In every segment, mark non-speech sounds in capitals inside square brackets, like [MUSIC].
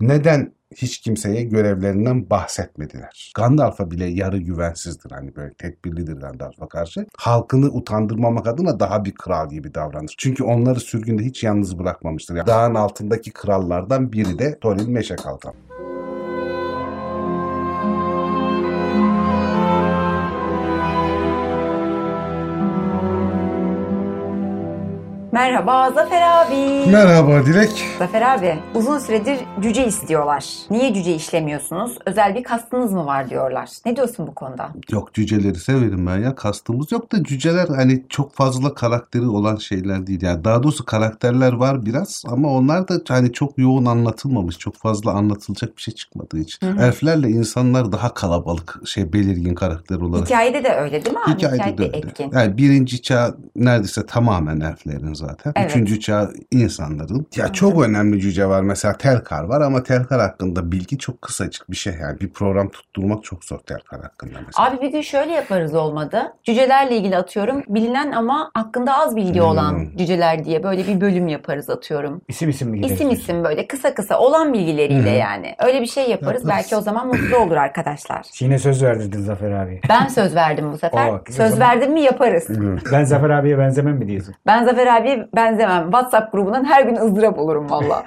Neden hiç kimseye görevlerinden bahsetmediler. Gandalf'a bile yarı güvensizdir. Hani böyle tedbirlidir Gandalf'a karşı. Halkını utandırmamak adına daha bir kral gibi davranır. Çünkü onları sürgünde hiç yalnız bırakmamıştır. Yani dağın altındaki krallardan biri de Thorin Meşe Kalkan. Merhaba Zafer abi. Merhaba Dilek. Zafer abi uzun süredir cüce istiyorlar. Niye cüce işlemiyorsunuz? Özel bir kastınız mı var diyorlar. Ne diyorsun bu konuda? Yok cüceleri severim ben ya. Kastımız yok da cüceler hani çok fazla karakteri olan şeyler değil. Yani daha doğrusu karakterler var biraz ama onlar da hani çok yoğun anlatılmamış. Çok fazla anlatılacak bir şey çıkmadığı için. Hı hı. Elflerle insanlar daha kalabalık şey belirgin karakter olarak. Hikayede de öyle değil mi abi? Hikayede de öyle. etkin. Yani birinci çağ neredeyse tamamen elflerin zaten. Evet. Üçüncü çağ insanların. Ya çok önemli cüce var. Mesela Telkar var ama Telkar hakkında bilgi çok kısacık bir şey. Yani bir program tutturmak çok zor Telkar hakkında mesela. Abi bir gün şöyle yaparız olmadı. Cücelerle ilgili atıyorum. Bilinen ama hakkında az bilgi Hmm. olan cüceler diye böyle bir bölüm yaparız atıyorum. İsim isim mi? İsim isim böyle kısa kısa olan bilgileriyle hı. yani. Öyle bir şey yaparız. Yaparız. Belki o zaman mutlu olur arkadaşlar. [CLEARS THROAT] Yine söz verdirdin Zafer abi. Ben söz verdim bu sefer. Güzel. söz verdim mi yaparız. Ben Zafer abiye benzemem mi diyorsun? Ben Zafer abiye benzemem. WhatsApp grubundan her gün ızdırap olurum valla.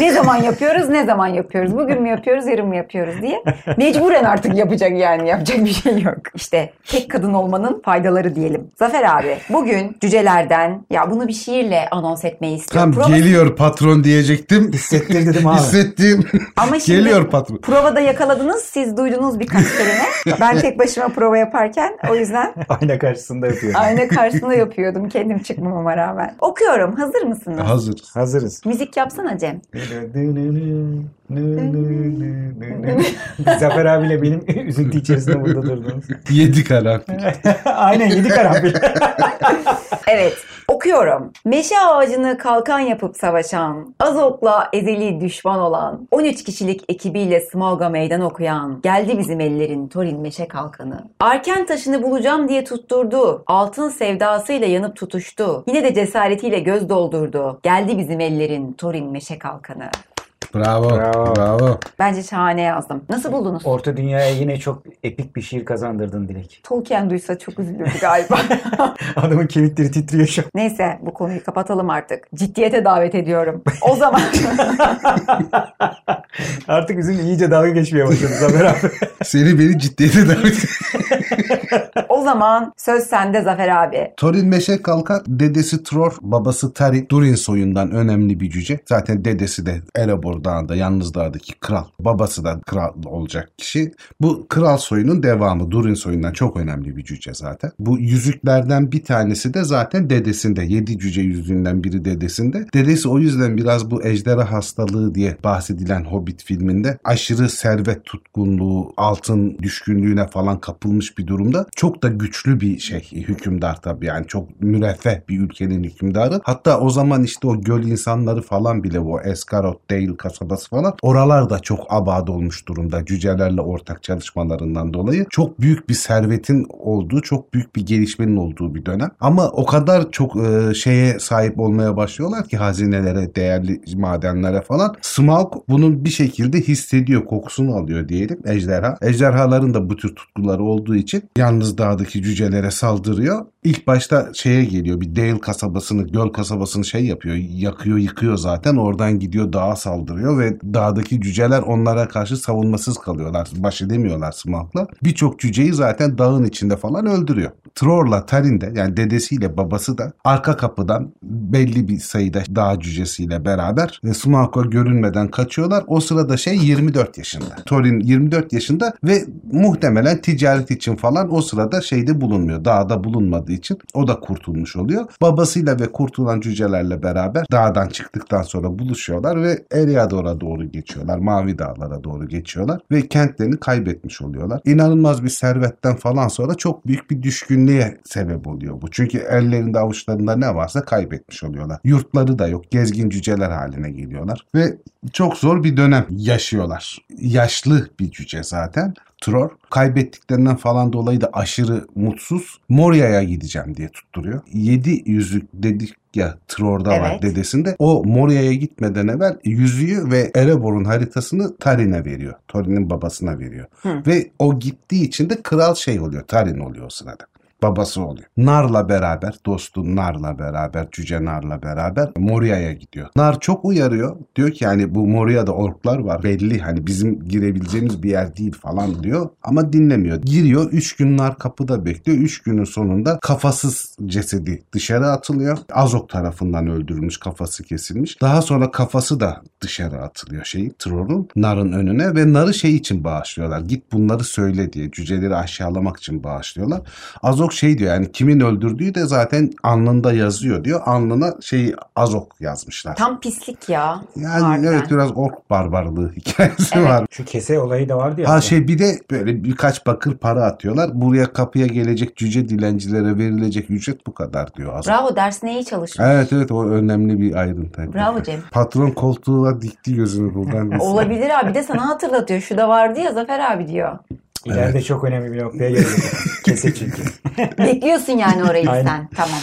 ne zaman yapıyoruz, ne zaman yapıyoruz? Bugün mü yapıyoruz, yarın mı yapıyoruz diye. Mecburen artık yapacak yani. Yapacak bir şey yok. İşte tek kadın olmanın faydaları diyelim. Zafer abi bugün cücelerden ya bunu bir şiirle anons etmeyi istiyorum. Tam Prova- geliyor patron diyecektim. Hissettir dedim abi. Hissettim. Ama şimdi geliyor patron. provada yakaladınız. Siz duydunuz birkaç kelime. Ben tek başıma prova yaparken o yüzden Ayna karşısında yapıyorum. ayna karşısında yapıyordum. Kendim çıkmamama rağmen. Okuyorum. Hazır mısınız? Hazırız. Hazırız. Müzik yapsana Cem. [LAUGHS] Zafer abiyle benim [LAUGHS] üzüntü içerisinde burada durdunuz. Yedi karanfil. [LAUGHS] Aynen yedi karanfil. Evet, okuyorum. Meşe ağacını kalkan yapıp savaşan, Azok'la ezeli düşman olan, 13 kişilik ekibiyle Smaug'a meydan okuyan, geldi bizim ellerin Thorin meşe kalkanı. Arken taşını bulacağım diye tutturdu, altın sevdasıyla yanıp tutuştu, yine de cesaretiyle göz doldurdu, geldi bizim ellerin Thorin meşe kalkanı. Bravo. Bravo. Bravo. Bence şahane yazdım. Nasıl buldunuz? Orta dünyaya yine çok epik bir şiir kazandırdın Dilek. Tolkien duysa çok üzülürdü galiba. [LAUGHS] Adamın kemikleri titriyor şu an. Neyse bu konuyu kapatalım artık. Ciddiyete davet ediyorum. O zaman [LAUGHS] Artık üzüm iyice dalga geçmeye başladı Zafer abi. [LAUGHS] Seni beni ciddiyete davet o zaman söz sende Zafer abi. Thorin Meşe Kalkan dedesi Tror, babası Tarik Durin soyundan önemli bir cüce. Zaten dedesi de Erebor Dağı'nda Yalnız Dağ'daki kral. Babası da kral olacak kişi. Bu kral soyunun devamı. Durin soyundan çok önemli bir cüce zaten. Bu yüzüklerden bir tanesi de zaten dedesinde. Yedi cüce yüzüğünden biri dedesinde. Dedesi o yüzden biraz bu ejderha hastalığı diye bahsedilen Hobbit filminde aşırı servet tutkunluğu, altın düşkünlüğüne falan kapılmış bir durumda. Çok da güçlü bir şey hükümdar tabii yani çok müreffeh bir ülkenin hükümdarı. Hatta o zaman işte o göl insanları falan bile o Eskarot, Dale kasabası falan oralar da çok abad olmuş durumda cücelerle ortak çalışmalarından dolayı. Çok büyük bir servetin olduğu, çok büyük bir gelişmenin olduğu bir dönem. Ama o kadar çok e, şeye sahip olmaya başlıyorlar ki hazinelere, değerli madenlere falan. Smaug bunun bir şekilde hissediyor, kokusunu alıyor diyelim ejderha. Ejderhaların da bu tür tutkuları olduğu için yalnız dağdaki cücelere saldırıyor. İlk başta şeye geliyor bir Dale kasabasını, göl kasabasını şey yapıyor, yakıyor, yıkıyor zaten. Oradan gidiyor dağa saldırıyor ve dağdaki cüceler onlara karşı savunmasız kalıyorlar. Baş edemiyorlar Smaug'la. Birçok cüceyi zaten dağın içinde falan öldürüyor. Tror'la Tarin de yani dedesiyle babası da arka kapıdan belli bir sayıda dağ cücesiyle beraber e, Smaug'a görünmeden kaçıyorlar. O sırada şey 24 yaşında. Thorin 24 yaşında ve muhtemelen ticaret için falan o sırada şeyde bulunmuyor. Dağda bulunmadığı için o da kurtulmuş oluyor. Babasıyla ve kurtulan cücelerle beraber dağdan çıktıktan sonra buluşuyorlar ve Eriador'a doğru geçiyorlar. Mavi Dağlara doğru geçiyorlar ve kentlerini kaybetmiş oluyorlar. İnanılmaz bir servetten falan sonra çok büyük bir düşkünlüğe sebep oluyor bu. Çünkü ellerinde avuçlarında ne varsa kaybetmiş oluyorlar. Yurtları da yok. Gezgin cüceler haline geliyorlar ve çok zor bir dönem yaşıyorlar. Yaşlı bir cüce zaten. Tror. Kaybettiklerinden falan dolayı da aşırı mutsuz. Moria'ya gideceğim diye tutturuyor. Yedi yüzük dedik ya Tror'da var Evet. dedesinde. O Moria'ya gitmeden evvel yüzüğü ve Erebor'un haritasını Tarin'e veriyor. Thorin'in babasına veriyor. Hı. Ve o gittiği için de kral şey oluyor. Tarin oluyor o sırada babası oluyor. Nar'la beraber, dostu Nar'la beraber, Cüce Nar'la beraber Moria'ya gidiyor. Nar çok uyarıyor. Diyor ki yani bu Moria'da orklar var. Belli hani bizim girebileceğimiz bir yer değil falan diyor. Ama dinlemiyor. Giriyor. Üç gün Nar kapıda bekliyor. Üç günün sonunda kafasız cesedi dışarı atılıyor. Azok tarafından öldürülmüş. Kafası kesilmiş. Daha sonra kafası da dışarı atılıyor şeyin, Tror'un. Nar'ın önüne ve Nar'ı şey için bağışlıyorlar. Git bunları söyle diye. Cüceleri aşağılamak için bağışlıyorlar. Azok şey diyor yani kimin öldürdüğü de zaten alnında yazıyor diyor. Alnına şeyi Azok yazmışlar. Tam pislik ya. Yani harbiden. evet biraz ork barbarlığı [LAUGHS] hikayesi Evet. var. Şu kese olayı da vardı ya. Ha şey bir de böyle birkaç bakır para atıyorlar. Buraya kapıya gelecek cüce dilencilere verilecek ücret bu kadar diyor Azok. Bravo dersine iyi çalışmış. Evet evet o önemli bir ayrıntı. Bravo Cem. Patron koltuğuna dikti gözünü buradan. [LAUGHS] Olabilir abi Bir de sana hatırlatıyor. Şu da vardı ya Zafer abi diyor. İleride çok önemli bir noktaya gelecek. [LAUGHS] kese çünkü. Bekliyorsun yani orayı Aynen. sen. Tamam.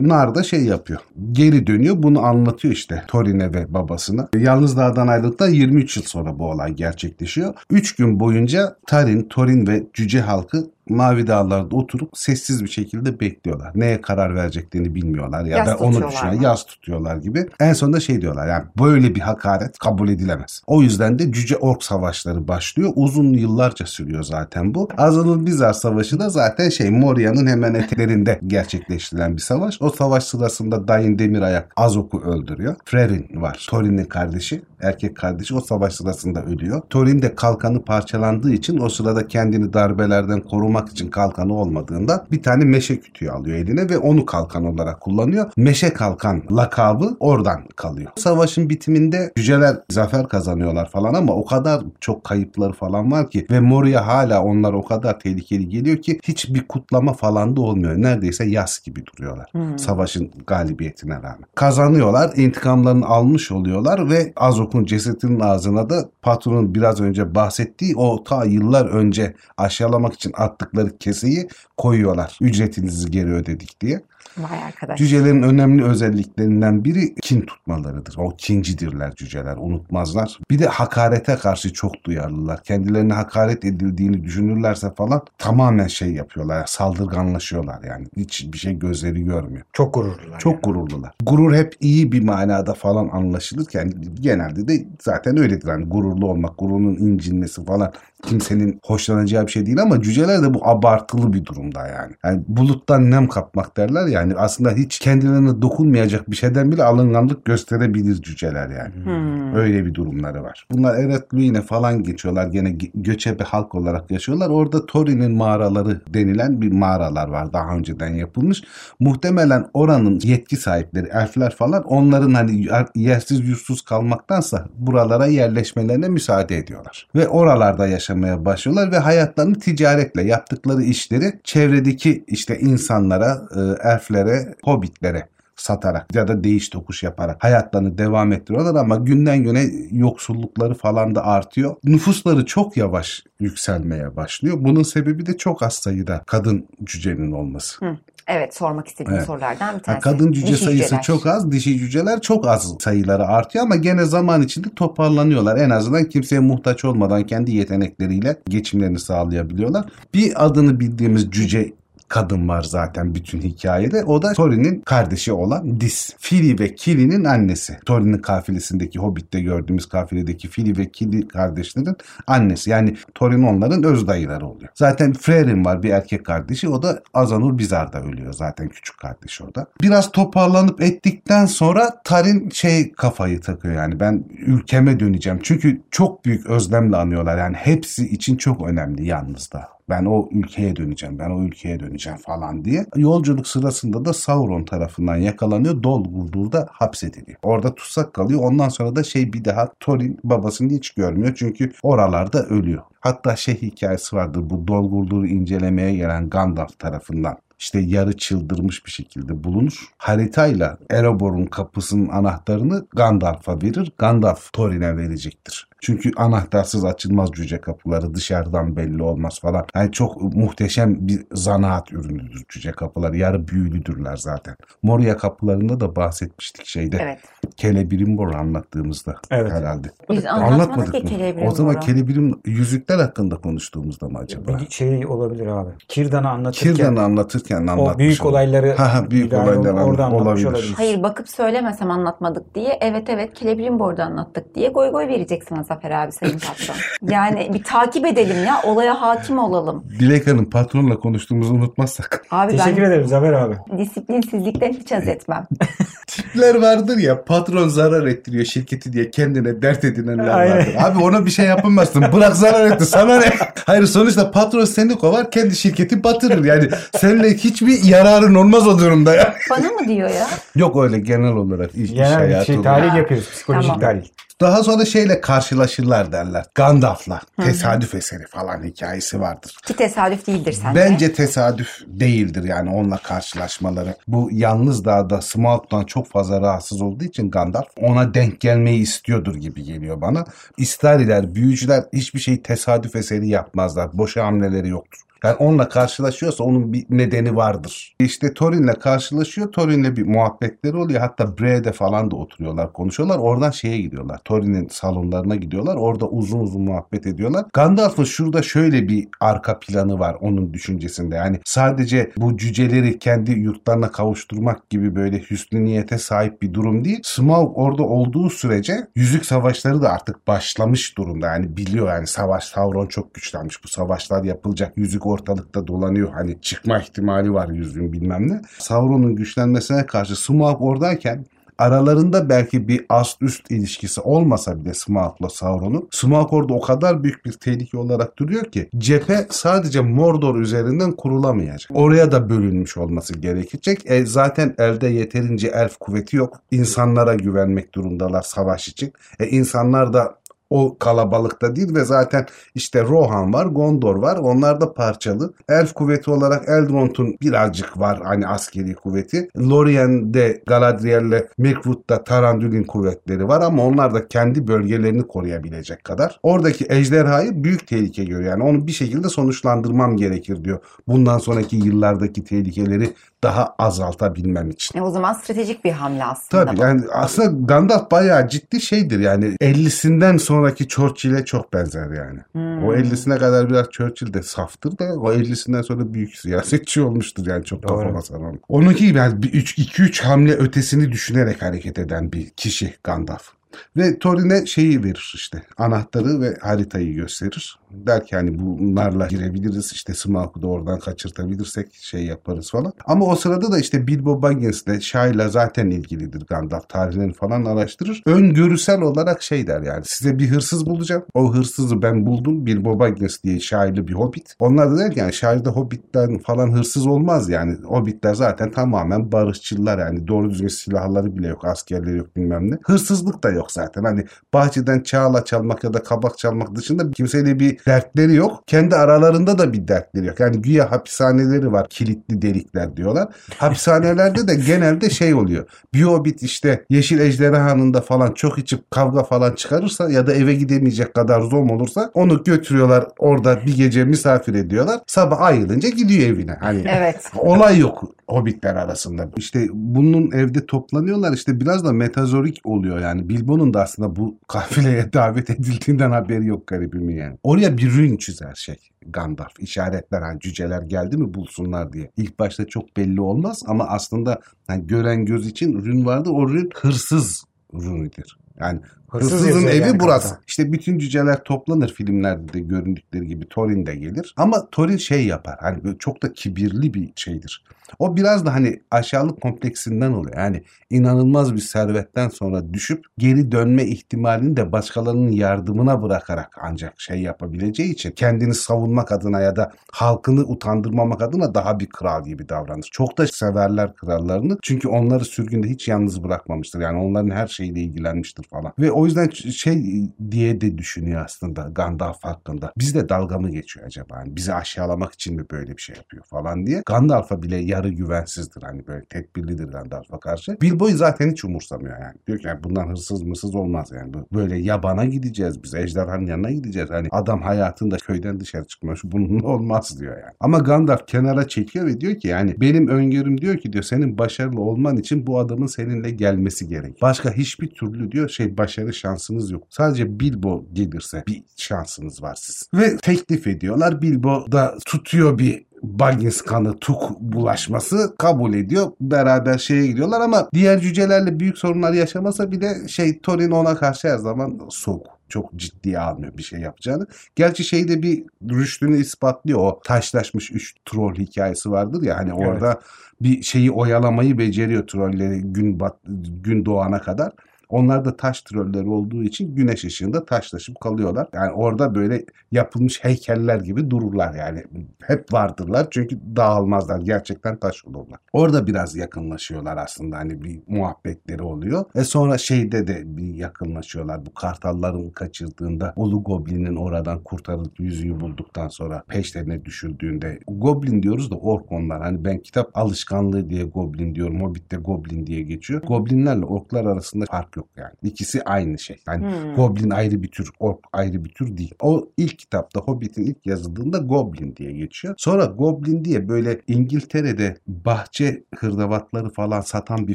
Nar da şey yapıyor. Geri dönüyor. Bunu anlatıyor işte Torin'e ve babasına. Yalnız dağdan ayrıldıktan 23 yıl sonra bu olay gerçekleşiyor. 3 gün boyunca Tarin, Torin ve Cüce halkı Mavi Dağlar'da oturup sessiz bir şekilde bekliyorlar. Neye karar vereceklerini bilmiyorlar ya Yas da onu düşünüyorlar. mı? Yas tutuyorlar gibi. En sonunda şey diyorlar yani böyle bir hakaret kabul edilemez. O yüzden de Cüce Ork savaşları başlıyor. Uzun yıllarca sürüyor zaten bu. Azanul Bizar Savaşı da zaten şey Moria'nın hemen eteklerinde [LAUGHS] gerçekleştirilen bir savaş. O savaş sırasında Dain Demirayak Azok'u öldürüyor. Frerin var. Thorin'in kardeşi. Erkek kardeşi o savaş sırasında ölüyor. Thorin de kalkanı parçalandığı için o sırada kendini darbelerden korumak için kalkanı olmadığında bir tane meşe kütüğü alıyor eline ve onu kalkan olarak kullanıyor. Meşe kalkan lakabı oradan kalıyor. Savaşın bitiminde cüceler zafer kazanıyorlar falan ama o kadar çok kayıpları falan var ki ve Moria hala onlar o kadar tehlikeli geliyor ki hiçbir kutlama falan da olmuyor. Neredeyse yas gibi duruyorlar. Savaşın galibiyetine rağmen. Kazanıyorlar, intikamlarını almış oluyorlar ve Azok'un cesetinin ağzına da patronun biraz önce bahsettiği o ta yıllar önce aşağılamak için attıkları keseyi koyuyorlar. Ücretinizi geri ödedik diye. Vay arkadaş. Cücelerin önemli özelliklerinden biri kin tutmalarıdır. O kincidirler cüceler, unutmazlar. Bir de hakarete karşı çok duyarlılar. Kendilerine hakaret edildiğini düşünürlerse falan tamamen şey yapıyorlar, yani saldırganlaşıyorlar yani. Hiç bir şey gözleri görmüyor. Çok gururlular. Çok gururlular. Gurur hep iyi bir manada falan anlaşılırken genelde de zaten öyledir. Yani gururlu olmak, gururun incinmesi falan kimsenin hoşlanacağı bir şey değil ama cüceler de bu abartılı bir durumda yani. Yani buluttan nem kapmak derler yani aslında hiç kendilerine dokunmayacak bir şeyden bile alınganlık gösterebilir cüceler yani. Hmm. Öyle bir durumları var. Bunlar Eret Luine falan geçiyorlar. Gene gö- göçebe halk olarak yaşıyorlar. Orada Tori'nin mağaraları denilen bir mağaralar var. Daha önceden yapılmış. Muhtemelen oranın yetki sahipleri, elfler falan onların hani yer- yersiz yursuz kalmaktansa buralara yerleşmelerine müsaade ediyorlar. Ve oralarda yaşamaya başlıyorlar ve hayatlarını ticaretle yaptıkları işleri çevredeki işte insanlara, e, elflere, hobbitlere satarak ya da değiş tokuş yaparak hayatlarını devam ettiriyorlar ama günden güne yoksullukları falan da artıyor. Nüfusları çok yavaş yükselmeye başlıyor. Bunun sebebi de çok az sayıda kadın cücenin olması. Hı. Evet sormak istediğim Evet. sorulardan bir tanesi. kadın cüce Dişi sayısı cüceler. çok az, dişi cüceler çok az sayıları artıyor ama gene zaman içinde toparlanıyorlar. En azından kimseye muhtaç olmadan kendi yetenekleriyle geçimlerini sağlayabiliyorlar. Bir adını bildiğimiz cüce kadın var zaten bütün hikayede. O da Thorin'in kardeşi olan Dis. Fili ve Kili'nin annesi. Thorin'in kafilesindeki Hobbit'te gördüğümüz kafiledeki Fili ve Kili kardeşlerin annesi. Yani Thorin onların öz dayıları oluyor. Zaten Frerin var bir erkek kardeşi. O da Azanur Bizar'da ölüyor zaten küçük kardeşi o da. Biraz toparlanıp ettikten sonra Tarin şey kafayı takıyor yani ben ülkeme döneceğim. Çünkü çok büyük özlemle anıyorlar. Yani hepsi için çok önemli yalnız da. Ben o ülkeye döneceğim, ben o ülkeye döneceğim falan diye. Yolculuk sırasında da Sauron tarafından yakalanıyor. Dol Guldur hapsediliyor. Orada tutsak kalıyor. Ondan sonra da şey bir daha Thorin babasını hiç görmüyor. Çünkü oralarda ölüyor. Hatta şey hikayesi vardır. Bu Dol Guldur'u incelemeye gelen Gandalf tarafından işte yarı çıldırmış bir şekilde bulunur. Haritayla Erebor'un kapısının anahtarını Gandalf'a verir. Gandalf Thorin'e verecektir. Çünkü anahtarsız açılmaz cüce kapıları dışarıdan belli olmaz falan. Yani çok muhteşem bir zanaat ürünüdür cüce kapılar. Yarı büyülüdürler zaten. Moria kapılarında da bahsetmiştik şeyde. Evet. Celebrimbor anlattığımızda Evet. herhalde. Biz anlatmadık ki Celebrimbor'u. O zaman Celebrim yüzükler hakkında konuştuğumuzda mı acaba? Bir şey olabilir abi. Kirdan'ı anlatırken Kirdan'ı anlatırken anlatmış. o büyük olur. olayları Ha, ha, büyük bir daha olaylar orada anlatmış olabilir. olabilir. Hayır bakıp söylemesem anlatmadık diye evet evet Celebrimbor'da anlattık diye goy goy vereceksin Zafer abi sayın patron. yani bir takip edelim ya olaya hakim olalım. Dilek Hanım patronla konuştuğumuzu unutmazsak. Abi Teşekkür ben ederim Zafer abi. disiplinsizlikten hiç haz etmem. [LAUGHS] Tipler vardır ya patron zarar ettiriyor şirketi diye kendine dert edinenler Aynen. vardır. Abi ona bir şey yapamazsın. Bırak zarar etti sana ne? Hayır sonuçta patron seni kovar kendi şirketi batırır. Yani seninle hiçbir yararın olmaz o durumda ya. Bana mı diyor ya? Yok öyle genel olarak iş, iş Genel hayatı şey olarak. tahlil yapıyoruz. Psikolojik Tamam. tahlil. Daha sonra şeyle karşılaşırlar derler. Gandalf'la. Tesadüf eseri falan hikayesi vardır. Ki tesadüf değildir sence. Bence tesadüf değildir yani onunla karşılaşmaları. Bu yalnız dağda Smaug'dan çok fazla rahatsız olduğu için Gandalf ona denk gelmeyi istiyordur gibi geliyor bana. İstariler, büyücüler hiçbir şey tesadüf eseri yapmazlar. Boşa hamleleri yoktur. Yani onunla karşılaşıyorsa onun bir nedeni vardır. İşte Thorin'le karşılaşıyor. Thorin'le bir muhabbetleri oluyor. Hatta Bre'de falan da oturuyorlar, konuşuyorlar. Oradan şeye gidiyorlar. Thorin'in salonlarına gidiyorlar. Orada uzun uzun muhabbet ediyorlar. Gandalf'ın şurada şöyle bir arka planı var onun düşüncesinde. Yani sadece bu cüceleri kendi yurtlarına kavuşturmak gibi böyle hüsnü niyete sahip bir durum değil. Smaug orada olduğu sürece yüzük savaşları da artık başlamış durumda. Yani biliyor yani savaş Sauron çok güçlenmiş. Bu savaşlar yapılacak. Yüzük ortalıkta dolanıyor. Hani çıkma ihtimali var yüzüğün bilmem ne. Sauron'un güçlenmesine karşı Smaug oradayken aralarında belki bir ast üst ilişkisi olmasa bile Smaug'la Sauron'un Smaug orada o kadar büyük bir tehlike olarak duruyor ki cephe sadece Mordor üzerinden kurulamayacak. Oraya da bölünmüş olması gerekecek. E, zaten elde yeterince elf kuvveti yok. İnsanlara güvenmek durumdalar savaş için. E, insanlar da o kalabalıkta değil ve zaten işte Rohan var, Gondor var. Onlar da parçalı. Elf kuvveti olarak Eldront'un birazcık var hani askeri kuvveti. Lorien'de Galadriel'le Mirkwood'da Tarandul'in kuvvetleri var ama onlar da kendi bölgelerini koruyabilecek kadar. Oradaki ejderhayı büyük tehlike görüyor. Yani onu bir şekilde sonuçlandırmam gerekir diyor. Bundan sonraki yıllardaki tehlikeleri daha azaltabilmem için. E, o zaman stratejik bir hamle aslında. Tabii bu. yani aslında Gandalf bayağı ciddi şeydir yani 50'sinden sonraki Churchill'e çok benzer yani. Hmm. O 50'sine kadar biraz Churchill de saftır da o 50'sinden sonra büyük siyasetçi olmuştur yani çok Doğru. kafama saran. Onunki gibi yani 2-3 hamle ötesini düşünerek hareket eden bir kişi Gandalf. Ve Thorin'e şeyi verir işte anahtarı ve haritayı gösterir. Der ki hani bunlarla girebiliriz işte Smaug'u da oradan kaçırtabilirsek şey yaparız falan. Ama o sırada da işte Bilbo Baggins'le Shai'la zaten ilgilidir Gandalf tarihlerini falan araştırır. Öngörüsel olarak şey der yani size bir hırsız bulacağım. O hırsızı ben buldum Bilbo Baggins diye Shai'li bir hobbit. Onlar da der ki yani Shai'de hobbitler falan hırsız olmaz yani. Hobbitler zaten tamamen barışçılar yani doğru düzgün silahları bile yok askerleri yok bilmem ne. Hırsızlık da yok zaten hani bahçeden çağla çalmak ya da kabak çalmak dışında kimseyle bir dertleri yok. Kendi aralarında da bir dertleri yok. Yani güya hapishaneleri var kilitli delikler diyorlar. Hapishanelerde de genelde şey oluyor. Bir hobbit işte Yeşil Ejderhanı'nda falan çok içip kavga falan çıkarırsa ya da eve gidemeyecek kadar zor olursa onu götürüyorlar orada bir gece misafir ediyorlar. Sabah ayrılınca gidiyor evine. Hani Evet. olay yok hobbitler arasında. İşte bunun evde toplanıyorlar işte biraz da metazorik oluyor yani. Bilbo'nun da aslında bu kafileye [LAUGHS] davet edildiğinden haberi yok garibimin yani. Oraya bir rün çizer şey Gandalf. işaretler hani cüceler geldi mi bulsunlar diye. İlk başta çok belli olmaz ama aslında hani gören göz için rün vardı. O rün hırsız rünüdür. Yani Hırsız Hırsızın evi yani burası. kapıda. İşte bütün cüceler toplanır filmlerde de göründükleri gibi Thorin de gelir. Ama Thorin şey yapar. Hani böyle çok da kibirli bir şeydir. O biraz da hani aşağılık kompleksinden oluyor. Yani inanılmaz bir servetten sonra düşüp geri dönme ihtimalini de başkalarının yardımına bırakarak ancak şey yapabileceği için kendini savunmak adına ya da halkını utandırmamak adına daha bir kral gibi davranır. Çok da severler krallarını. Çünkü onları sürgünde hiç yalnız bırakmamıştır. Yani onların her şeyle ilgilenmiştir falan. Ve o O yüzden şey diye de düşünüyor aslında Gandalf hakkında. Bizde dalga mı geçiyor acaba? Hani bizi aşağılamak için mi böyle bir şey yapıyor falan diye. Gandalf'a bile yarı güvensizdir. Hani böyle tedbirlidir Gandalf'a karşı. Bilbo'yu zaten hiç umursamıyor yani. Diyor ki yani bundan hırsız mısız olmaz yani. Böyle yabana gideceğiz biz. Ejderhanın yanına gideceğiz. Hani adam hayatında köyden dışarı çıkmış. [LAUGHS] Bununla olmaz diyor yani. Ama Gandalf kenara çekiyor ve diyor ki yani benim öngörüm diyor ki diyor senin başarılı olman için bu adamın seninle gelmesi gerek. Başka hiçbir türlü diyor şey başarı şansınız yok. Sadece Bilbo gelirse bir şansınız var siz. Ve teklif ediyorlar. Bilbo da tutuyor bir Baggins kanı tuk bulaşması kabul ediyor. Beraber şeye gidiyorlar ama diğer cücelerle büyük sorunlar yaşamasa bile şey Thorin ona karşı her zaman soğuk çok ciddiye almıyor bir şey yapacağını. Gerçi şeyde bir rüştünü ispatlıyor. O taşlaşmış üç troll hikayesi vardır ya hani Evet. orada bir şeyi oyalamayı beceriyor trolleri gün bat, gün doğana kadar. Onlar da taş trolleri olduğu için güneş ışığında taşlaşıp kalıyorlar. Yani orada böyle yapılmış heykeller gibi dururlar yani. Hep vardırlar çünkü dağılmazlar. Gerçekten taş olurlar. Orada biraz yakınlaşıyorlar aslında. Hani bir muhabbetleri oluyor. E sonra şeyde de bir yakınlaşıyorlar. Bu kartalların kaçırdığında Ulu Goblin'in oradan kurtarıp yüzüğü bulduktan sonra peşlerine düşürdüğünde Goblin diyoruz da ork onlar. Hani ben kitap alışkanlığı diye Goblin diyorum. Hobbit'te Goblin diye geçiyor. Goblinlerle orklar arasında fark yok yani. İkisi aynı şey. Yani Hmm. Goblin ayrı bir tür, ork ayrı bir tür değil. O ilk kitapta Hobbit'in ilk yazıldığında Goblin diye geçiyor. Sonra Goblin diye böyle İngiltere'de bahçe hırdavatları falan satan bir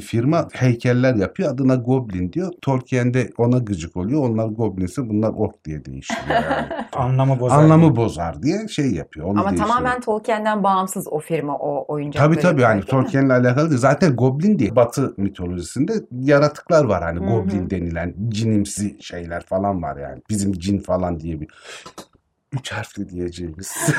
firma heykeller yapıyor. Adına Goblin diyor. Tolkien'de ona gıcık oluyor. Onlar Goblin'se bunlar ork diye değiştiriyor yani. [LAUGHS] Anlamı bozar. Anlamı bozar diye şey yapıyor. Onu Ama değiştiriyor. tamamen Tolkien'den bağımsız o firma o oyuncakları. Tabii tabii yani? Tolkien'le alakalı değil. Zaten Goblin diye Batı mitolojisinde yaratıklar var hani Hı Goblin denilen cinimsi şeyler falan var yani. Bizim cin falan diye bir üç harfli diyeceğimiz. [LAUGHS]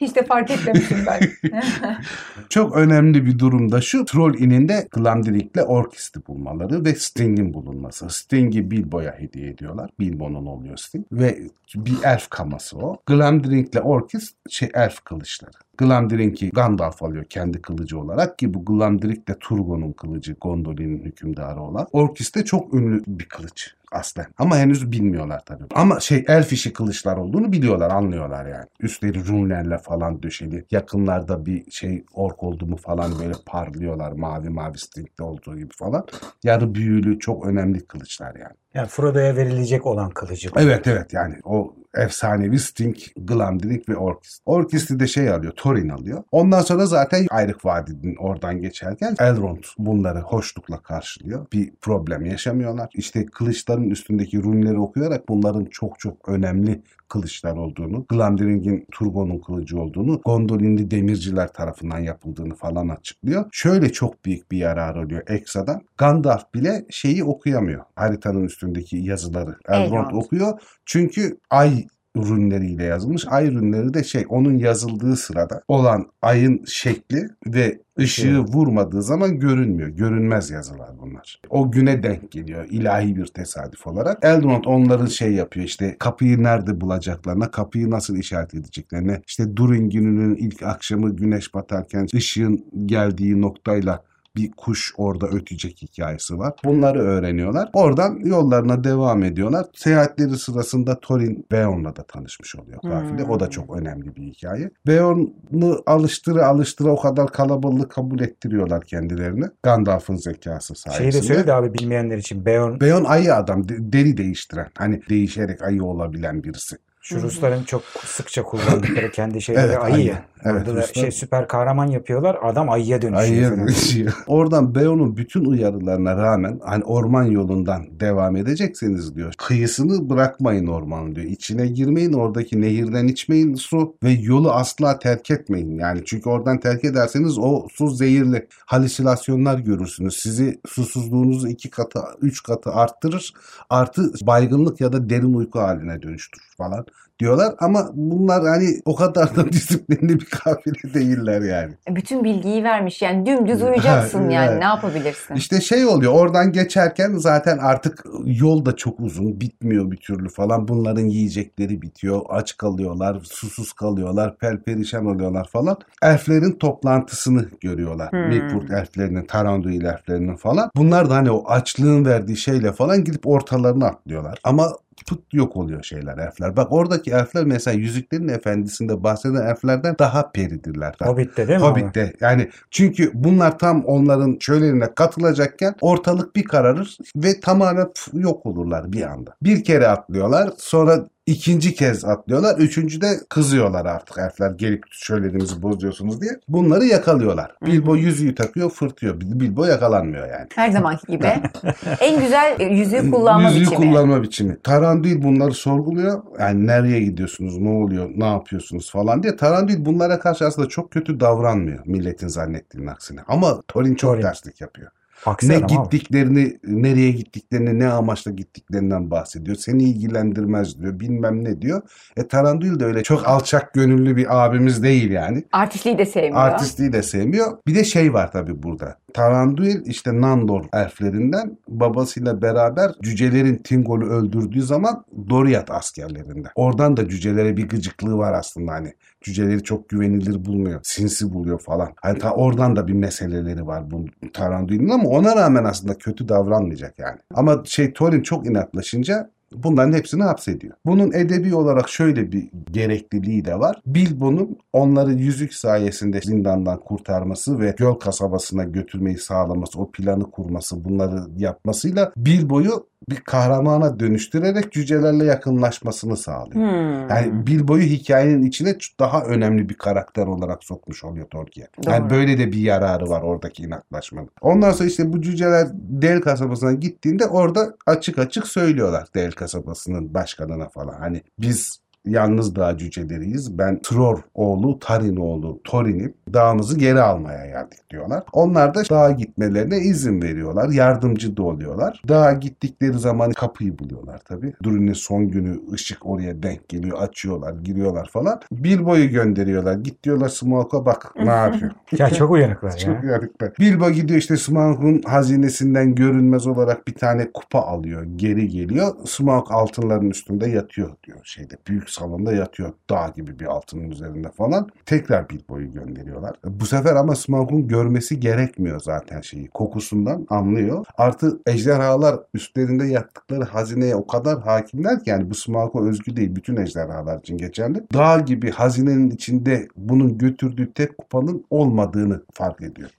Hiç de fark etmemişim ben. [LAUGHS] Çok önemli bir durumda şu. Troll ininde Glamdring'le Orkist'i bulmaları ve Sting'in bulunması. Sting'i Bilbo'ya hediye ediyorlar. Bilbo'nun oluyor Sting. Ve bir elf kaması o. Glamdring'le Orkist şey elf kılıçları. Glamdring'i Gandalf alıyor kendi kılıcı olarak ki bu Glamdring de Turgon'un kılıcı, Gondolin'in hükümdarı olan. Orkist de çok ünlü bir kılıç aslen. Ama henüz bilmiyorlar tabii. Ama şey elf işi kılıçlar olduğunu biliyorlar, anlıyorlar yani. Üstleri runlerle falan döşeli. Yakınlarda bir şey ork oldu mu falan böyle parlıyorlar. Mavi mavi Sting'de olduğu gibi falan. Yarı büyülü çok önemli kılıçlar yani. Yani Frodo'ya verilecek olan kılıcı. Evet evet yani o efsanevi Sting, Glamdring ve Orkist. Orkist'i de şey alıyor, Thorin alıyor. Ondan sonra zaten Ayrık Vadi'nin oradan geçerken Elrond bunları hoşlukla karşılıyor. Bir problem yaşamıyorlar. İşte kılıçların üstündeki runleri okuyarak bunların çok çok önemli kılıçlar olduğunu, Glamdring'in Turgon'un kılıcı olduğunu, Gondolinli demirciler tarafından yapıldığını falan açıklıyor. Şöyle çok büyük bir yarar oluyor Exa'dan. Gandalf bile şeyi okuyamıyor. Haritanın üstündeki yazıları. Elrond Elrond. okuyor. Çünkü ay ürünleriyle yazılmış. Ay ürünleri de şey onun yazıldığı sırada olan ayın şekli ve ışığı vurmadığı zaman görünmüyor. Görünmez yazılar bunlar. O güne denk geliyor ilahi bir tesadüf olarak. Elrond onların şey yapıyor işte kapıyı nerede bulacaklarına, kapıyı nasıl işaret edeceklerine, işte Durin gününün ilk akşamı güneş batarken ışığın geldiği noktayla bir kuş orada ötecek hikayesi var. Bunları öğreniyorlar. Oradan yollarına devam ediyorlar. Seyahatleri sırasında Thorin Beorn'la da tanışmış oluyor kafile. O da çok önemli bir hikaye. Beorn'u alıştıra alıştıra o kadar kalabalığı kabul ettiriyorlar kendilerini. Gandalf'ın zekası sayesinde. Şeyi de söyledi abi bilmeyenler için. Beorn Beorn ayı adam, de- deri değiştiren. Hani değişerek ayı olabilen birisi. Şu Rusların çok sıkça kullandıkları kendi şeyleri Evet, ayı. ya. Evet, Orada da Ruslar- şey süper kahraman yapıyorlar. Adam ayıya dönüşüyor. Ayıya dönüşüyor. [LAUGHS] Oradan Beon'un bütün uyarılarına rağmen hani orman yolundan devam edecekseniz diyor. Kıyısını bırakmayın ormanın diyor. İçine girmeyin oradaki nehirden içmeyin su ve yolu asla terk etmeyin. Yani çünkü oradan terk ederseniz o su zehirli. Halüsinasyonlar görürsünüz. Sizi susuzluğunuzu iki katı, üç katı arttırır. Artı baygınlık ya da derin uyku haline dönüştürür falan. Diyorlar ama bunlar hani o kadar da [LAUGHS] disiplinli bir kafile değiller yani. E, Bütün bilgiyi vermiş yani dümdüz uyuyacaksın [LAUGHS] yani ne yapabilirsin? İşte şey oluyor oradan geçerken zaten artık yol da çok uzun bitmiyor bir türlü falan. Bunların yiyecekleri bitiyor. Aç kalıyorlar, susuz kalıyorlar, perperişan oluyorlar falan. Elflerin toplantısını görüyorlar. Hmm. Milford elflerinin, Taranduil elflerinin falan. Bunlar da hani o açlığın verdiği şeyle falan gidip ortalarına atlıyorlar. Ama pıt yok oluyor şeyler elfler. Bak oradaki elfler mesela Yüzüklerin Efendisi'nde bahseden elflerden daha peridirler. Hobbit'te değil mi? Hobbit'te yani çünkü bunlar tam onların şölenine katılacakken ortalık bir kararır ve tamamen pf, yok olurlar bir anda. Bir kere atlıyorlar sonra ikinci kez atlıyorlar. Üçüncü de kızıyorlar artık elfler gelip şölenimizi bozuyorsunuz diye. Bunları yakalıyorlar. Bilbo yüzüğü takıyor fırtıyor. Bilbo yakalanmıyor yani. Her zamanki gibi. [LAUGHS] en güzel yüzüğü kullanma Yüzüğü biçimi. kullanma biçimi. Taranduil bunları sorguluyor. Yani nereye gidiyorsunuz, ne oluyor, ne yapıyorsunuz falan diye. Taranduil bunlara karşı aslında çok kötü davranmıyor milletin zannettiğinin aksine. Ama Thorin çok Thorin. terslik yapıyor. Haksız ne ama abi. gittiklerini, nereye gittiklerini, ne amaçla gittiklerinden bahsediyor. Seni ilgilendirmez diyor, bilmem ne diyor. E Taranduil de öyle çok alçak gönüllü bir abimiz değil yani. Artistliği de sevmiyor. Artistliği de sevmiyor. Bir de şey var tabii burada. Taranduil işte Nandor elflerinden babasıyla beraber cücelerin Tingol'u öldürdüğü zaman Doriath askerlerinden. Oradan da cücelere bir gıcıklığı var aslında hani. Cüceleri çok güvenilir bulmuyor. Sinsi buluyor falan. Hani ta oradan da bir meseleleri var bu Taranduil'in ama ona rağmen aslında kötü davranmayacak yani. Ama şey Thorin çok inatlaşınca Bunların hepsini hapsediyor. Bunun edebi olarak şöyle bir gerekliliği de var. Bilbo'nun onları yüzük sayesinde zindandan kurtarması ve göl kasabasına götürmeyi sağlaması, o planı kurması, bunları yapmasıyla Bilbo'yu bir kahramana dönüştürerek cücelerle yakınlaşmasını sağlıyor. Hmm. Yani Bilbo'yu hikayenin içine daha önemli bir karakter olarak sokmuş oluyor Tolkien. Yani Doğru. böyle de bir yararı var oradaki inatlaşmanın. Ondan sonra işte bu cüceler Del kasabasına gittiğinde orada açık açık söylüyorlar Del kasabasının başkanına falan. Hani biz yalnız dağ cüceleriyiz. Ben Tror oğlu Tarin oğlu Thorin'im. Dağımızı geri almaya geldik diyorlar. Onlar da dağa gitmelerine izin veriyorlar. Yardımcı da oluyorlar. Dağa gittikleri zaman kapıyı buluyorlar tabii. Durin'in son günü ışık oraya denk geliyor. Açıyorlar, giriyorlar falan. Bilbo'yu gönderiyorlar. Git diyorlar Smaug'a bak [LAUGHS] ne yapıyor. Ya çok uyanıklar Çok ya. yarıklar. Bilbo gidiyor işte Smaug'un hazinesinden görünmez olarak bir tane kupa alıyor. Geri geliyor. Smaug altınların üstünde yatıyor diyor şeyde. Büyük salonda yatıyor. Dağ gibi bir altının üzerinde falan. Tekrar Bilbo'yu gönderiyorlar. Bu sefer ama Smaug'un görmesi gerekmiyor zaten şeyi. Kokusundan anlıyor. Artı ejderhalar üstlerinde yattıkları hazineye o kadar hakimler ki yani bu Smaug'a özgü değil. Bütün ejderhalar için geçerli. Dağ gibi hazinenin içinde bunun götürdüğü tek kupanın olmadığını fark ediyor.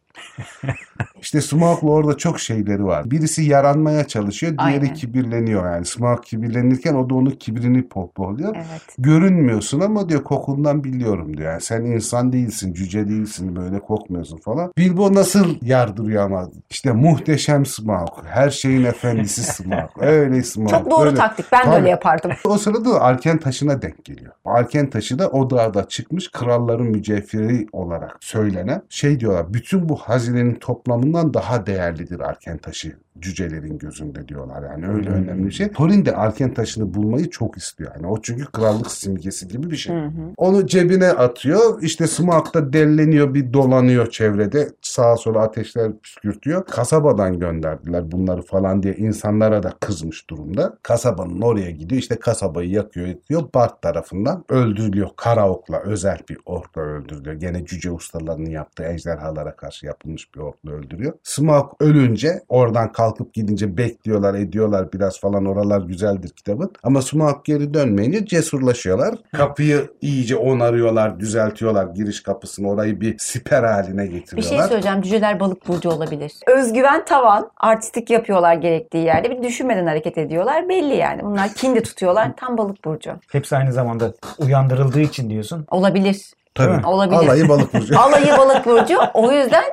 [LAUGHS] İşte Smaug'la orada çok şeyleri var. Birisi yaranmaya çalışıyor, diğeri Aynen. kibirleniyor yani. Smaug kibirlenirken o da onun kibrini pohpohluyor. Evet. Görünmüyorsun ama diyor kokundan biliyorum diyor. Yani sen insan değilsin, cüce değilsin, böyle kokmuyorsun falan. Bilbo nasıl yardırıyor ama işte muhteşem Smaug. Her şeyin efendisi Smaug. [LAUGHS] Öyle Smaug. Çok doğru böyle. taktik. Ben de Tabii. öyle yapardım. O sırada Arken taşına denk geliyor. Arken taşı da o dağda çıkmış kralların mücevheri olarak söylenen şey diyorlar. Bütün bu hazinenin toplamından daha değerlidir Arken taşı cücelerin gözünde diyorlar. Yani öyle Hmm. önemli bir şey. Thorin de Arken taşını bulmayı çok istiyor. Yani o çünkü krallık simgesi gibi bir şey. Hı hı. Onu cebine atıyor. İşte Smaug da delleniyor bir dolanıyor çevrede. Sağa sola ateşler püskürtüyor. Kasabadan gönderdiler bunları falan diye insanlara da kızmış durumda. Kasabanın oraya gidiyor. İşte kasabayı yakıyor yakıyor. Bart tarafından öldürülüyor. Kara okla özel bir orkla öldürülüyor. Gene cüce ustalarının yaptığı ejderhalara karşı yapılmış bir orkla öldürüyor. Smaug ölünce oradan kalkıp gidince bekliyorlar ediyorlar biraz falan oralar güzeldir kitabın. Ama Smaug geri dönmeyince cesurlaşıyorlar. Kapıyı iyice onarıyorlar, düzeltiyorlar giriş kapısını. Orayı bir siper haline Bir şey getiriyorlar. söyleyeceğim. Cüceler balık burcu olabilir. Özgüven tavan. Artistik yapıyorlar gerektiği yerde. Bir düşünmeden hareket ediyorlar. Belli yani. Bunlar kindi tutuyorlar. Tam balık burcu. Hepsi aynı zamanda uyandırıldığı için diyorsun. Olabilir. Tabii. Olabilir. Alayı balık burcu. [LAUGHS] Alayı balık burcu. O yüzden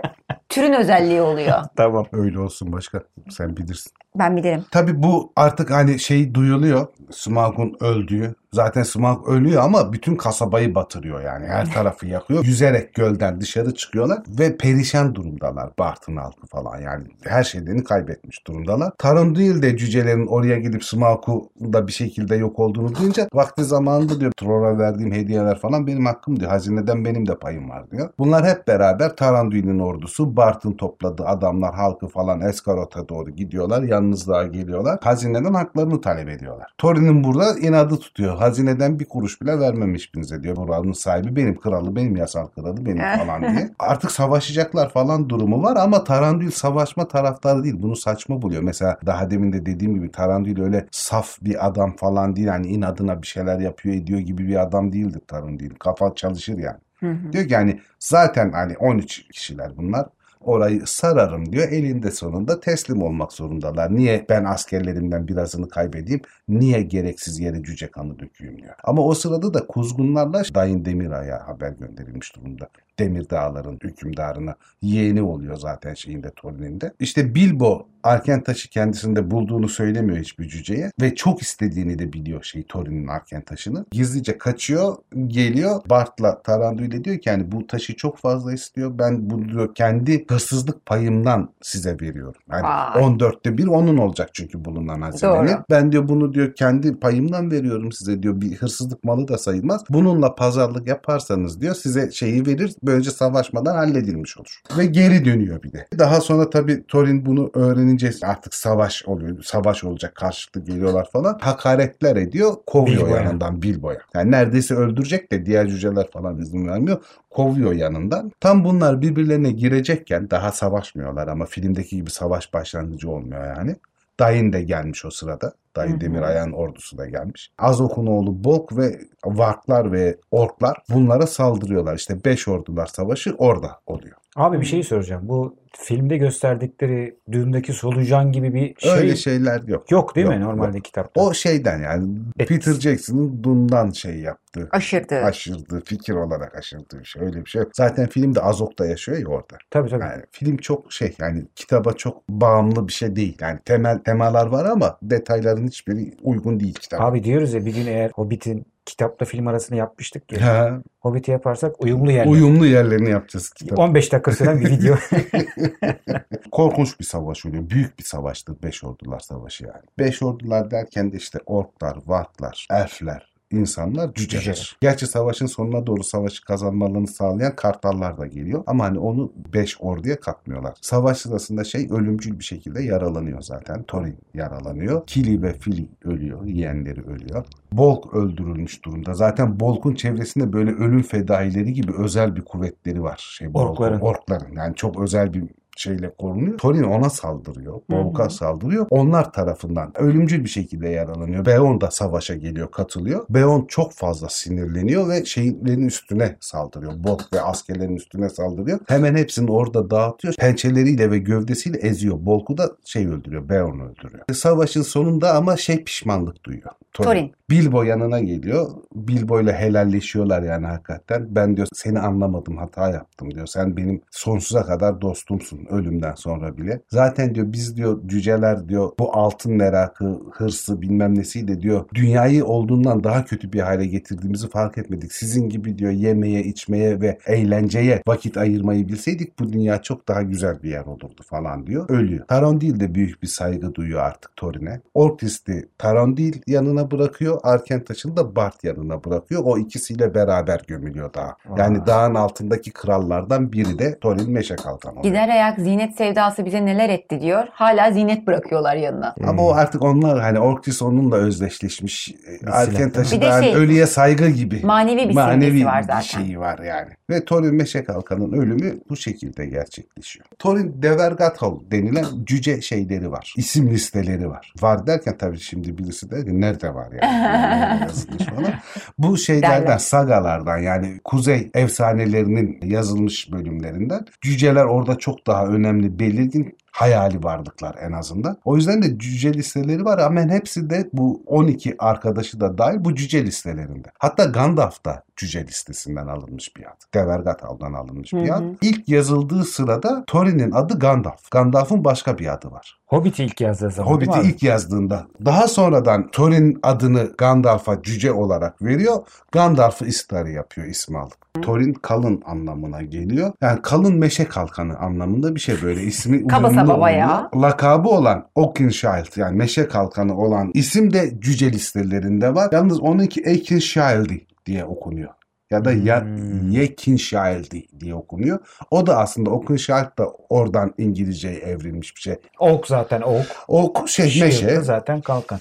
Türün özelliği oluyor. [LAUGHS] Tamam. Öyle olsun başka. Sen bilirsin. Ben bilirim. Tabii bu artık hani şey duyuluyor. Smaug'un öldüğü. Zaten Smaug ölüyor ama bütün kasabayı batırıyor yani. Her tarafı yakıyor. [LAUGHS] Yüzerek gölden dışarı çıkıyorlar ve perişan durumdalar. Bartın halkı falan yani. Her şeylerini kaybetmiş durumdalar. Tarundil de cücelerin oraya gidip Smaug'u da bir şekilde yok olduğunu duyunca [LAUGHS] vakti zamanında diyor Tror'a verdiğim hediyeler falan benim hakkım diyor. Hazineden benim de payım var diyor. Bunlar hep beraber Tarundil'in ordusu Bart'ın topladığı adamlar halkı falan Eskarot'a doğru gidiyorlar. Yalnızlığa geliyorlar. Hazineden haklarını talep ediyorlar. Thorin'in burada inadı tutuyor. Hazineden bir kuruş bile vermemiş bize diyor. Buranın sahibi benim kralı, benim yasal kralı, benim [LAUGHS] falan diye. Artık savaşacaklar falan durumu var ama Tarandil savaşma taraftarı değil. Bunu saçma buluyor. Mesela daha demin de dediğim gibi Tarandil öyle saf bir adam falan değil. Yani inadına bir şeyler yapıyor ediyor gibi bir adam değildir Tarandil. Kafa çalışır yani. Hı hı. Diyor ki yani zaten hani 13 kişiler bunlar. Orayı sararım diyor. Elinde sonunda teslim olmak zorundalar. Niye ben askerlerimden birazını kaybedeyim? Niye gereksiz yere cüce kanı döküyüm diyor. Ama o sırada da kuzgunlarla Dayın Demiray'a haber gönderilmiş durumda. Demir Dağların hükümdarına yeğeni oluyor zaten şeyinde Thorin'inde. İşte Bilbo Arken taşı kendisinde bulduğunu söylemiyor hiçbir cüceye ve çok istediğini de biliyor şey Thorin'in Arken taşını. Gizlice kaçıyor, geliyor. Bart'la Taranduil'e diyor ki yani bu taşı çok fazla istiyor. Ben bunu diyor kendi hırsızlık payımdan size veriyorum. Yani Vay. 14'te bir onun olacak çünkü bulunan hazinenin. Doğru. Ben diyor bunu diyor kendi payımdan veriyorum size diyor. Bir hırsızlık malı da sayılmaz. Bununla pazarlık yaparsanız diyor size şeyi verir. Böylece savaşmadan halledilmiş olur. Ve geri dönüyor bir de. Daha sonra tabii Thorin bunu öğrenince artık savaş oluyor. Savaş olacak karşılıklı geliyorlar falan. Hakaretler ediyor. Kovuyor Bilbo'ya. yanından Bilbo'ya. Yani neredeyse öldürecek de diğer cüceler falan izin vermiyor. Kovuyor yanından. Tam bunlar birbirlerine girecekken daha savaşmıyorlar ama filmdeki gibi savaş başlangıcı olmuyor yani. Dayın da gelmiş o sırada. Hı. Demiray'ın ordusu da gelmiş. Azok'un oğlu Bolk ve Varklar ve Orklar bunlara saldırıyorlar. İşte beş ordular savaşı orada oluyor. Abi bir şey soracağım. Bu filmde gösterdikleri düğümdeki solucan gibi bir şey, Öyle şeyler yok. yok değil mi Yok, normalde yok. kitapta? O şeyden yani Et. Peter Jackson'ın Dun'dan şey yaptı. Aşırdı. Aşırdı. Fikir olarak aşırdı. Şey, Öyle bir şey yok. Zaten filmde Azok'ta yaşıyor ya orada. Tabii tabii. Yani film çok şey yani kitaba çok bağımlı bir şey değil. Yani temel temalar var ama detayların hiçbiri uygun değil kitaba. Abi diyoruz ya bir gün eğer Hobbit'in kitapla film arasını yapmıştık ya. Ha, Hobbit'i yaparsak uyumlu yerler. uyumlu yerlerini yapacağız kitap. 15 dakika süren bir video. [LAUGHS] Korkunç bir savaş oluyor. Büyük bir savaştır Beş Ordular Savaşı yani. Beş Ordular derken de işte orklar, varklar, elfler, insanlar, cüceler. Cüceler. Gerçi savaşın sonuna doğru savaşı kazanmalarını sağlayan kartallar da geliyor. Ama hani onu beş orduya katmıyorlar. Savaş sırasında şey ölümcül bir şekilde yaralanıyor zaten. Thorin yaralanıyor. Kili ve Fili ölüyor. Yeğenleri ölüyor. Bolk öldürülmüş durumda. Zaten Bolk'un çevresinde böyle ölüm fedaileri gibi özel bir kuvvetleri var. Şey, Bolk'un- Orkların. Orkların. Yani çok özel bir şeyle korunuyor. Thorin ona saldırıyor. Bolk'a hı. saldırıyor. Onlar tarafından ölümcül bir şekilde yaralanıyor. Beon da savaşa geliyor, katılıyor. Beon çok fazla sinirleniyor ve şeylerin üstüne saldırıyor. Bolk ve askerlerin üstüne saldırıyor. Hemen hepsini orada dağıtıyor. Pençeleriyle ve gövdesiyle eziyor. Bolk'u da şey öldürüyor, Beon öldürüyor. Savaşın sonunda ama şey pişmanlık duyuyor. Thorin. Bilbo yanına geliyor. Bilbo ile helalleşiyorlar yani hakikaten. Ben diyor seni anlamadım hata yaptım diyor. Sen benim sonsuza kadar dostumsun ölümden sonra bile. Zaten diyor biz diyor cüceler diyor bu altın merakı, hırsı bilmem nesiyle diyor dünyayı olduğundan daha kötü bir hale getirdiğimizi fark etmedik. Sizin gibi diyor yemeye, içmeye ve eğlenceye vakit ayırmayı bilseydik bu dünya çok daha güzel bir yer olurdu falan diyor. Ölüyor. Tarondil de büyük bir saygı duyuyor artık Thorin'e. Ortis'i Tarondil yanına bırakıyor. Arkentaş'ın da Bart yanına bırakıyor. O ikisiyle beraber gömülüyor dağa. Yani dağın altındaki krallardan biri de Thorin Meşe Kalkan oluyor. Gider ayak zinet sevdası bize neler etti diyor. Hala zinet bırakıyorlar yanına. Ama o artık onlar hani Orktis onunla özdeşleşmiş. Arkentaş'ın Bir de da şey, ölüye saygı gibi. Manevi bir Manevi var bir zaten. şeyi var yani. Ve Thorin Meşe Kalkan'ın ölümü bu şekilde gerçekleşiyor. Thorin Devergathol denilen cüce şeyleri var. İsim listeleri var. Var derken tabii şimdi birisi de nerede var yani. [LAUGHS] Yazılmış falan. Bu şeylerden, Derler. sagalardan yani kuzey efsanelerinin yazılmış bölümlerinden. Cüceler orada çok daha önemli, belirgin. Hayali varlıklar en azından. O yüzden de cüce listeleri var ama hepsi de bu 12 arkadaşı da dahil bu cüce listelerinde. Hatta Gandalf da cüce listesinden alınmış bir ad. Devergatal'dan alınmış bir Hı ad. İlk yazıldığı sırada Thorin'in adı Gandalf. Gandalf'ın başka bir adı var. Hobbit'i ilk yazdığı zaman Hobbit'i ilk yazdığında. Daha sonradan Thorin adını Gandalf'a cüce olarak veriyor. Gandalf'ı Istari yapıyor ismi alıp. Thorin kalın anlamına geliyor. Yani kalın meşe kalkanı anlamında bir şey böyle ismi Kaba bayağı. oluyor. Lakabı olan Oakenshield yani meşe kalkanı olan isim de cüce listelerinde var. Yalnız onunki Oakenshildi diye okunuyor. Ya da ya, Hmm. Yekinshildi diye okunuyor. O da aslında Oakenshield da oradan İngilizceye evrilmiş bir şey. Ok zaten ok. O şey meşe. zaten kalkan.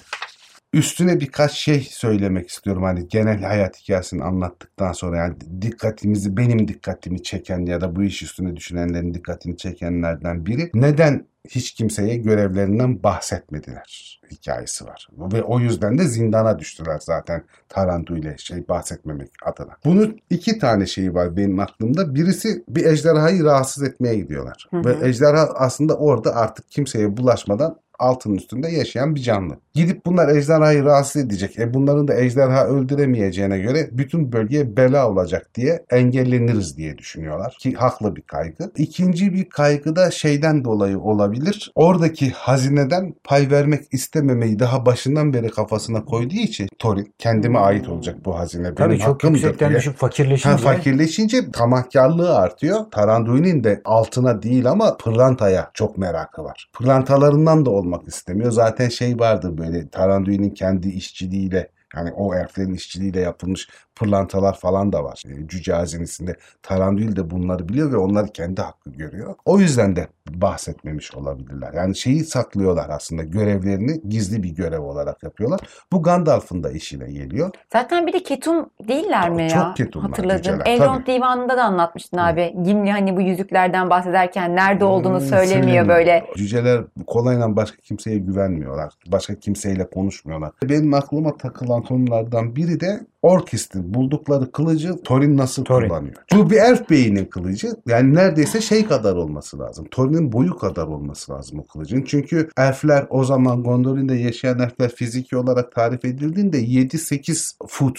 Üstüne birkaç şey söylemek istiyorum. Hani genel hayat hikayesini anlattıktan sonra yani dikkatimizi benim dikkatimi çeken ya da bu iş üstüne düşünenlerin dikkatini çekenlerden biri neden hiç kimseye görevlerinden bahsetmediler hikayesi var. Ve o yüzden de zindana düştüler zaten Tarantu ile şey bahsetmemek adına. Bunun iki tane şeyi var benim aklımda. Birisi bir ejderhayı rahatsız etmeye gidiyorlar. Hı hı. Ve ejderha aslında orada artık kimseye bulaşmadan altının üstünde yaşayan bir canlı. Gidip bunlar ejderhayı rahatsız edecek. E bunların da ejderha öldüremeyeceğine göre bütün bölgeye bela olacak diye engelleniriz diye düşünüyorlar. Ki haklı bir kaygı. İkinci bir kaygı da şeyden dolayı olabilir. Oradaki hazineden pay vermek istememeyi daha başından beri kafasına koyduğu için Thorin kendime ait olacak bu hazine. Benim Tabii çok yüksekten diye. düşüp Ha, fakirleşince fakirleşince tamahkarlığı artıyor. Taranduin'in de altına değil ama pırlantaya çok merakı var. Pırlantalarından da olmak istemiyor. Zaten şey vardır böyle Taranduin'in kendi işçiliğiyle yani o elflerin işçiliğiyle yapılmış pırlantalar falan da var. E, Cüce hazinesinde Taranduil de bunları biliyor ve onları kendi hakkı görüyor. O yüzden de bahsetmemiş olabilirler. Yani şeyi saklıyorlar aslında görevlerini gizli bir görev olarak yapıyorlar. Bu Gandalf'ın da işine geliyor. Zaten bir de ketum değiller mi Çok ya? ketumlar, Hatırladım. Elrond tabii. divanında da anlatmıştın abi. Gimli hani bu yüzüklerden bahsederken nerede olduğunu Hmm, söylemiyor söylemiyor. böyle. Cüceler kolayla başka kimseye güvenmiyorlar. Başka kimseyle konuşmuyorlar. Benim aklıma takılan konulardan biri de Orkist'in buldukları kılıcı Thorin nasıl Thorin. kullanıyor? Bu bir elf beyinin kılıcı. Yani neredeyse şey kadar olması lazım. Thorin'in boyu kadar olması lazım o kılıcın. Çünkü elfler o zaman Gondolin'de yaşayan elfler fiziki olarak tarif edildiğinde 7-8 foot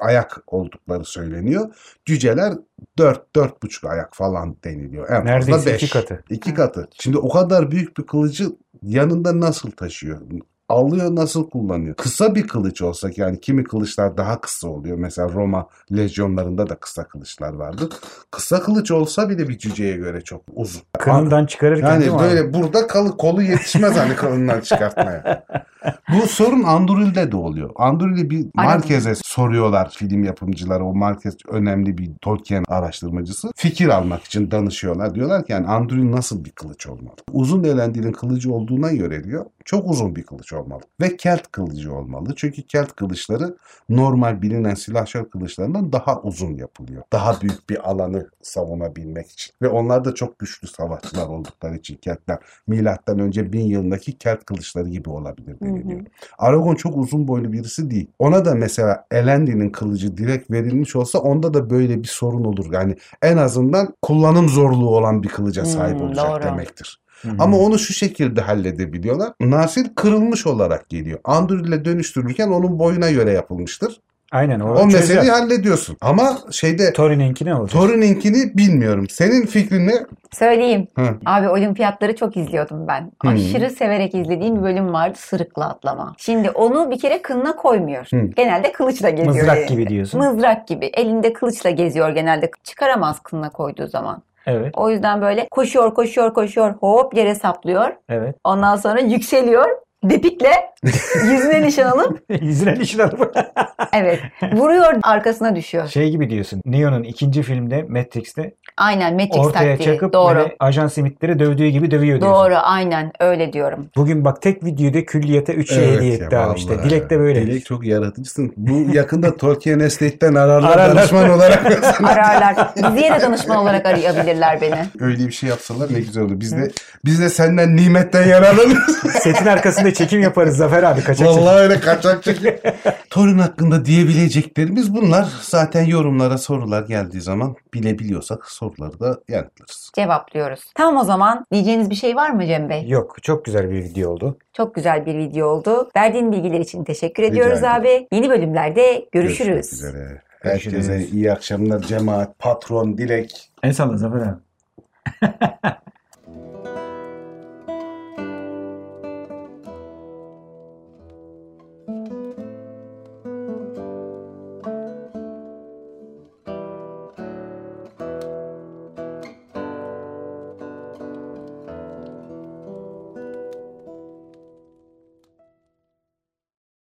ayak oldukları söyleniyor. Cüceler 4-4,5 ayak falan deniliyor. En fazla neredeyse 5. iki katı. İki katı. Şimdi o kadar büyük bir kılıcı yanında nasıl taşıyor? Alıyor nasıl kullanıyor? Kısa bir kılıç olsa yani kimi kılıçlar daha kısa oluyor. Mesela Roma lejyonlarında da kısa kılıçlar vardı. Kısa kılıç olsa bile bir cüceye göre çok uzun. Kınından çıkarırken değil Yani mi abi? böyle burada kalı, kolu yetişmez hani kılından çıkartmaya. Bu sorun Anduril'de de oluyor. Anduril'i bir. Marquez'e soruyorlar film yapımcıları. O Marquez önemli bir Tolkien araştırmacısı. Fikir almak için danışıyorlar. Diyorlar ki yani Anduril nasıl bir kılıç olmalı? Uzun Elendil'in kılıcı olduğuna göre diyor çok uzun bir kılıç olmalı. Ve Kelt kılıcı olmalı. Çünkü Kelt kılıçları normal bilinen silahşör kılıçlarından daha uzun yapılıyor. Daha büyük bir alanı savunabilmek için. Ve onlar da çok güçlü savaşçılar oldukları için Keltler milattan önce bin yılındaki Kelt kılıçları gibi olabilir deniliyor. Aragon çok uzun boylu birisi değil. Ona da mesela Elendil'in kılıcı direkt verilmiş olsa onda da böyle bir sorun olur. Yani en azından kullanım zorluğu olan bir kılıca sahip Hmm, olacak doğru. demektir. Ama onu şu şekilde halledebiliyorlar. Nasir kırılmış olarak geliyor. Anduril'e dönüştürürken onun boyuna göre yapılmıştır. Aynen o, O meseleyi hallediyorsun. Ama şeyde Thorin'inki ne olacak? Thorin'inkini bilmiyorum. Senin fikrin ne? Söyleyeyim. Hı. Abi olimpiyatları çok izliyordum ben. Hı. Aşırı severek izlediğim bir bölüm vardı sırıkla atlama. Şimdi onu bir kere kınına koymuyor. Hı. Genelde kılıçla geziyor. Mızrak elinde. gibi diyorsun. Mızrak gibi. Elinde kılıçla geziyor genelde. Çıkaramaz kınına koyduğu zaman. Evet, O yüzden böyle koşuyor koşuyor koşuyor hop yere saplıyor. evet. Ondan sonra yükseliyor. Depikle yüzüne nişan alıp [LAUGHS] Yüzüne nişan alıp. [LAUGHS] evet vuruyor arkasına düşüyor. Şey gibi diyorsun. Neo'nun ikinci filmde Matrix'te Aynen Matrix ortaya taktiği. çakıp Doğru. böyle ajan simitleri dövdüğü gibi dövüyor diyorsun. Doğru aynen öyle diyorum. Bugün bak tek videoda külliyete 3 şey hediye etti abi işte. Dilek de böyle. Dilek çok yaratıcısın. Bu yakında [LAUGHS] Tolkien Estate'den ararlar, Ararlar. danışman olarak. Ararlar. Diziye de danışman olarak arayabilirler beni. Öyle bir şey yapsalar ne güzel olur. Biz de biz de senden nimetten yararlanırız. Setin arkasında çekim yaparız Zafer abi kaçak çekim. Vallahi öyle kaçak çekim. [LAUGHS] Thorin hakkında diyebileceklerimiz bunlar. Zaten yorumlara sorular geldiği zaman bilebiliyorsak soruları da yanıtlarız. Cevaplıyoruz. Tamam o zaman diyeceğiniz bir şey var mı Cem Bey? Yok çok güzel bir video oldu. Çok güzel bir video oldu. Verdiğin bilgiler için teşekkür Rica ediyoruz ederim. abi. Yeni bölümlerde görüşürüz. Görüşmek üzere. Herkese iyi akşamlar cemaat, patron, dilek. El salla Zafer abi. [LAUGHS]